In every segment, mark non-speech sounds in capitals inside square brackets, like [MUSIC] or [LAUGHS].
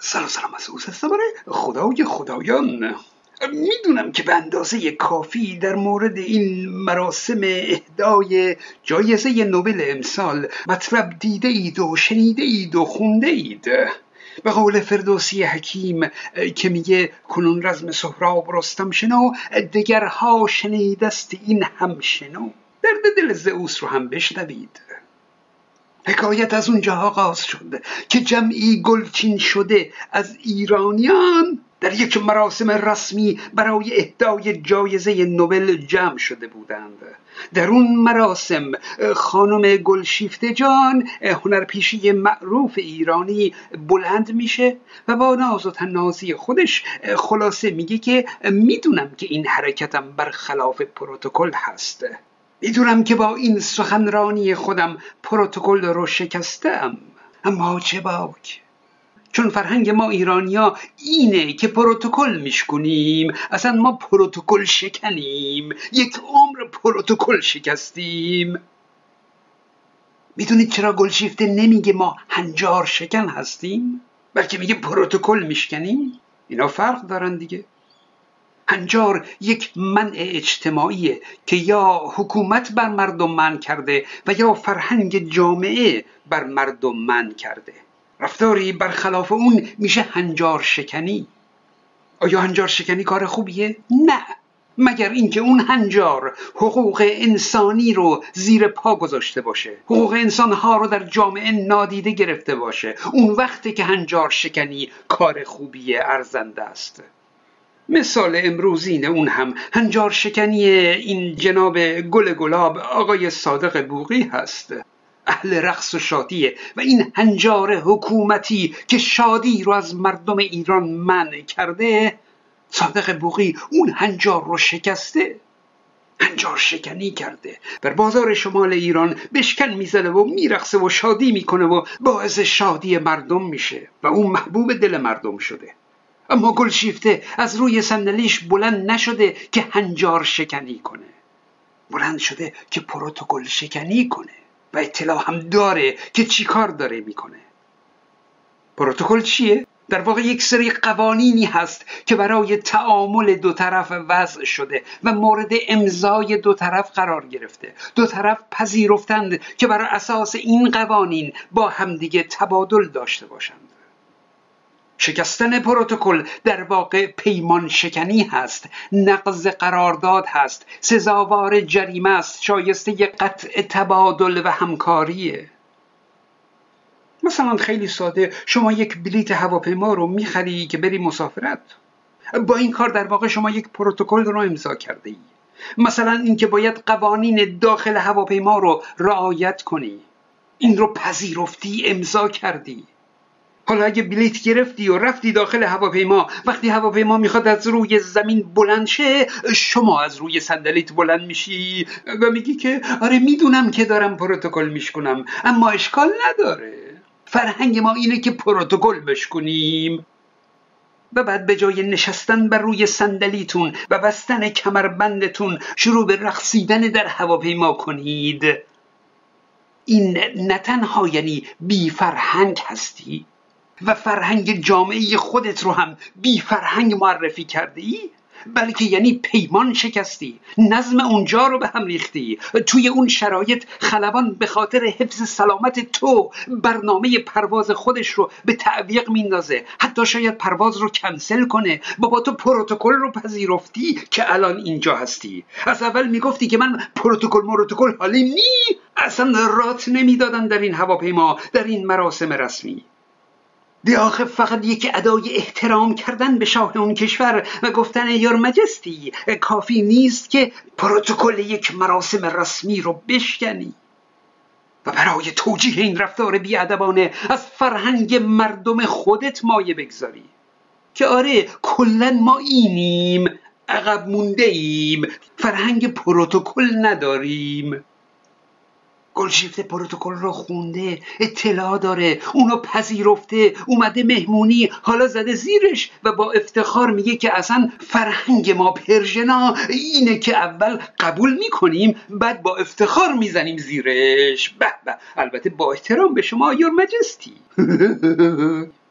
سلام سلام از اوست هستم خدای خدایان. می‌دونم که به اندازه کافی در مورد این مراسم اهدای جایزه نوبل امسال مطلب دیده اید و شنیده اید و خونده اید. به قول فردوسی حکیم که میگه کنون رزم سهراب رستم شنو دگرها شنیدست این هم شنو. درد دل زئوس رو هم بشنوید. حکایت از اونجا آغاز شد که جمعی گلچین شده از ایرانیان. در یک مراسم رسمی برای اهدای جایزه نوبل جمع شده بودند. در اون مراسم خانم گلشیفته جان هنرپیشی معروف ایرانی بلند میشه و با ناز و تنازی خودش خلاصه میگه که می‌دونم که این حرکتم برخلاف پروتکل هست. می‌دونم که با این سخنرانی خودم پروتکل رو شکستم. اما چه باک. چون فرهنگ ما ایرانیا اینه که پروتکل میشکنیم. اصلا ما پروتکل شکنیم. یک عمر پروتکل شکستیم. می‌دونید چرا گلشیفته نمیگه ما هنجار شکن هستیم؟ بلکه میگه پروتکل میشکنیم. اینا فرق دارن دیگه. هنجار یک منع اجتماعیه که یا حکومت بر مردم من کرده و یا فرهنگ جامعه بر مردم من کرده. رفتاری برخلاف اون میشه هنجار شکنی. آیا هنجار شکنی کار خوبیه؟ نه. مگر اینکه اون هنجار حقوق انسانی رو زیر پا گذاشته باشه. حقوق انسانها رو در جامعه نادیده گرفته باشه. اون وقتی که هنجار شکنی کار خوبیه ارزنده است. مثال امروزین اون هم. هنجار شکنی این جناب گل گلاب آقای صادق بوغی هست. اهل رقص و شادیه و این هنجار حکومتی که شادی رو از مردم ایران منع کرده. صادق بوغی اون هنجار رو شکسته. هنجار شکنی کرده. بر بازار شمال ایران بشکن می‌زنه و میرقصه و شادی می‌کنه و باعث شادی مردم میشه و اون محبوب دل مردم شده. اما گلشیفته از روی صندلیش بلند نشده که هنجار شکنی کنه. بلند شده که پروتکل شکنی کنه و اطلاع هم داره که چی کار داره می‌کنه. پروتکل چیه؟ در واقع یک سری قوانینی هست که برای تعامل دو طرف وضع شده و مورد امضای دو طرف قرار گرفته. دو طرف پذیرفتند که بر اساس این قوانین با همدیگه تبادل داشته باشند. شکستن پروتکل در واقع پیمان شکنی هست نقض قرارداد هست سزاوار جریمه است شایسته قطع تبادل و همکاریه. مثلا خیلی ساده شما یک بلیت هواپیما رو می‌خری که بری مسافرت. با این کار در واقع شما یک پروتکل رو امضا کرده ای مثلا اینکه باید قوانین داخل هواپیما رو رعایت کنی. این رو پذیرفتی امضا کردی. حالا اگه بلیت گرفتی و رفتی داخل هواپیما وقتی هواپیما می‌خواد از روی زمین بلند شه شما از روی صندلیت بلند میشی و میگی که آره می‌دونم که دارم پروتکل میشکنم اما اشکال نداره. فرهنگ ما اینه که پروتکل بشکنیم. و بعد به جای نشستن بر روی صندلیتون و بستن کمربندتون شروع به رقصیدن در هواپیما کنید. این نه تنها یعنی بی فرهنگ هستی. و فرهنگ جامعه خودت رو هم بی فرهنگ معرفی کرده ای؟ بلکه یعنی پیمان شکستی نظم اونجا رو به هم ریختی. توی اون شرایط خلبان به خاطر حفظ سلامت تو برنامه پرواز خودش رو به تعویق میندازه. حتی شاید پرواز رو کنسل کنه. بابا تو پروتکل رو پذیرفتی که الان اینجا هستی. از اول می‌گفتی که من پروتکل پروتکل حالی نی اصلا رات نمی‌دادن در این هواپیما در این مراسم رسمی. آخه فقط یک ادای احترام کردن به شاه اون کشور و گفتن یار مجستی کافی نیست که پروتکل یک مراسم رسمی رو بشکنی. و برای توجیه این رفتار بیادبانه از فرهنگ مردم خودت مایه بگذاری. که آره کلا ما اینیم عقب مونده ایم فرهنگ پروتکل نداریم. گلشیفته پروتکل رو خونده اطلاع داره اونو پذیرفته اومده مهمونی حالا زده زیرش و با افتخار میگه که اصلا فرهنگ ما پرژنا اینه که اول قبول می‌کنیم بعد با افتخار می‌زنیم زیرش. به به. البته با احترام به شما یور مجستی [LAUGHS]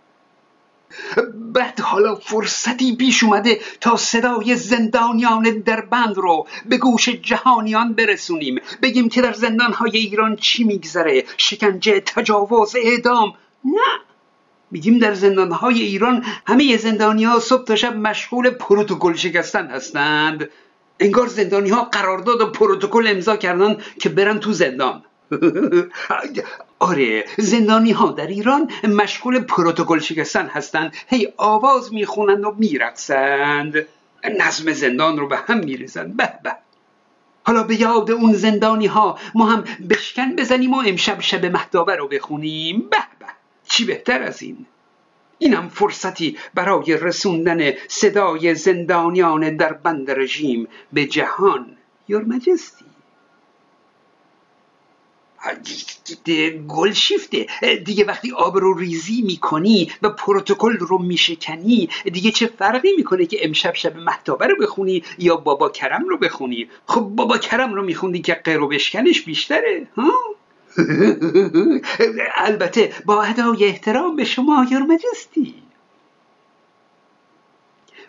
بعد حالا فرصتی پیش اومده تا صدای زندانیان در بند رو به گوش جهانیان برسونیم. بگیم که در زندانهای ایران چی میگذره؟ شکنجه تجاوز اعدام؟ نه. میگیم در زندانهای ایران همه زندانی ها صبح تا شب مشغول پروتکل شکستن هستند. انگار زندانی ها قرارداد و پروتکل امضا کردن که برن تو زندان. [LAUGHS] آره زندانی ها در ایران مشغول پروتکل شکستن هستند. هی آواز می‌خونند و میرقصند. نظم زندان رو به هم میریزند. به به. حالا به یاد اون زندانی ها ما هم بشکن بزنیم و امشب شب مهدابه رو بخونیم. به به. چی بهتر از این؟ اینم فرصتی برای رسوندن صدای زندانیان در بند رژیم به جهان. یور مجستی گل شیفته. دیگه وقتی آب رو ریزی می‌کنی و پروتکل رو میشکنی دیگه چه فرقی می‌کنه که امشب شب محتابه رو بخونی یا بابا کرم رو بخونی؟ خب بابا کرم رو میخوندی که قیر و بشکنش بیشتره ها؟ [LAUGHS] البته با ادای احترام به شما یور مجستی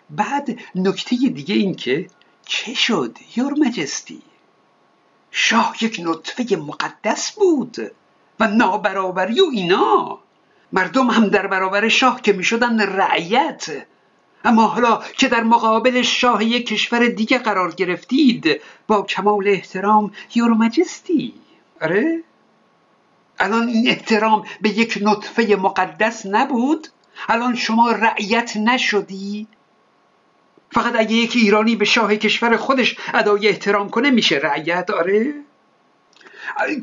بعد نکته دیگه این که چه شد یور مجستی شاه یک نطفه مقدس بود و نابرابری و اینا. مردم هم در برابر شاه که می‌شدن رعیت. اما حالا که در مقابل شاه یک کشور دیگه قرار گرفتید با کمال احترام یور مجستی آره؟ الان این احترام به یک نطفه مقدس نبود؟ الان شما رعیت نشدی؟ فقط اگه یک ایرانی به شاه کشور خودش ادای احترام کنه میشه رعیت آره.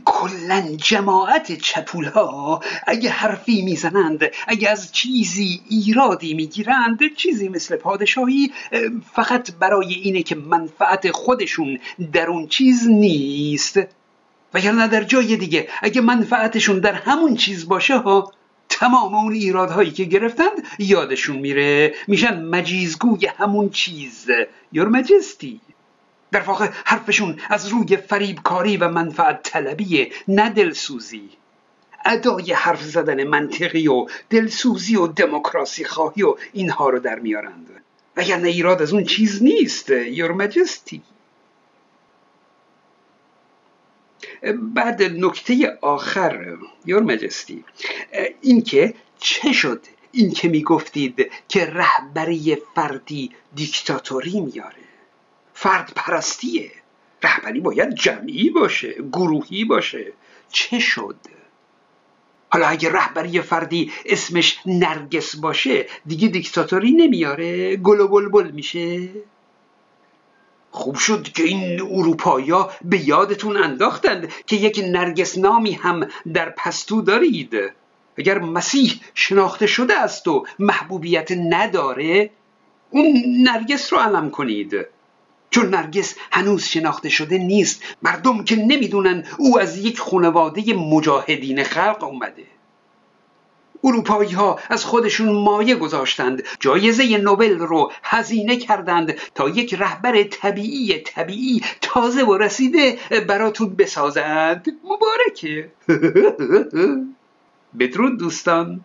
کلا جماعت چپول ها اگه حرفی می‌زنند اگه از چیزی ایرادی می‌گیرند چیزی مثل پادشاهی فقط برای اینه که منفعت خودشون در اون چیز نیست. وگرنه در جای دیگه اگه منفعتشون در همون چیز باشه ها تمام اون ایرادهایی که گرفتند یادشون میره. میشن مجیزگوی همون چیز. یور مجستی در واقع حرفشون از روی فریبکاری و منفعت طلبی نه دلسوزی. ادای حرف زدن منطقی و دلسوزی و دموکراسی خواهی و اینها رو در میارند. وگرنه ایراد از اون چیز نیست. یور مجستی بعد نکته آخر یور مجستی اینکه چه شد؟ این که می‌گفتید که رهبری فردی دیکتاتوری میاره. فرد پرستیه. رهبری باید جمعی باشه گروهی باشه. چه شد؟ حالا اگه رهبری فردی اسمش نرگس باشه دیگه دیکتاتوری نمیاره. گل و بلبل میشه. خوب شد که این اروپایا به یادتون انداختند که یک نرگس نامی هم در پستو دارید. اگر مسیح شناخته شده است و محبوبیت نداره اون نرگس رو علم کنید. چون نرگس هنوز شناخته شده نیست مردم که نمی‌دونن او از یک خانواده مجاهدین خلق اومده اروپایی ها از خودشون مایه گذاشتند. جایزه نوبل رو هزینه کردند تا یک رهبر طبیعی طبیعی تازه و رسیده براتون بسازند مبارکه. [LAUGHS] بدرود دوستان.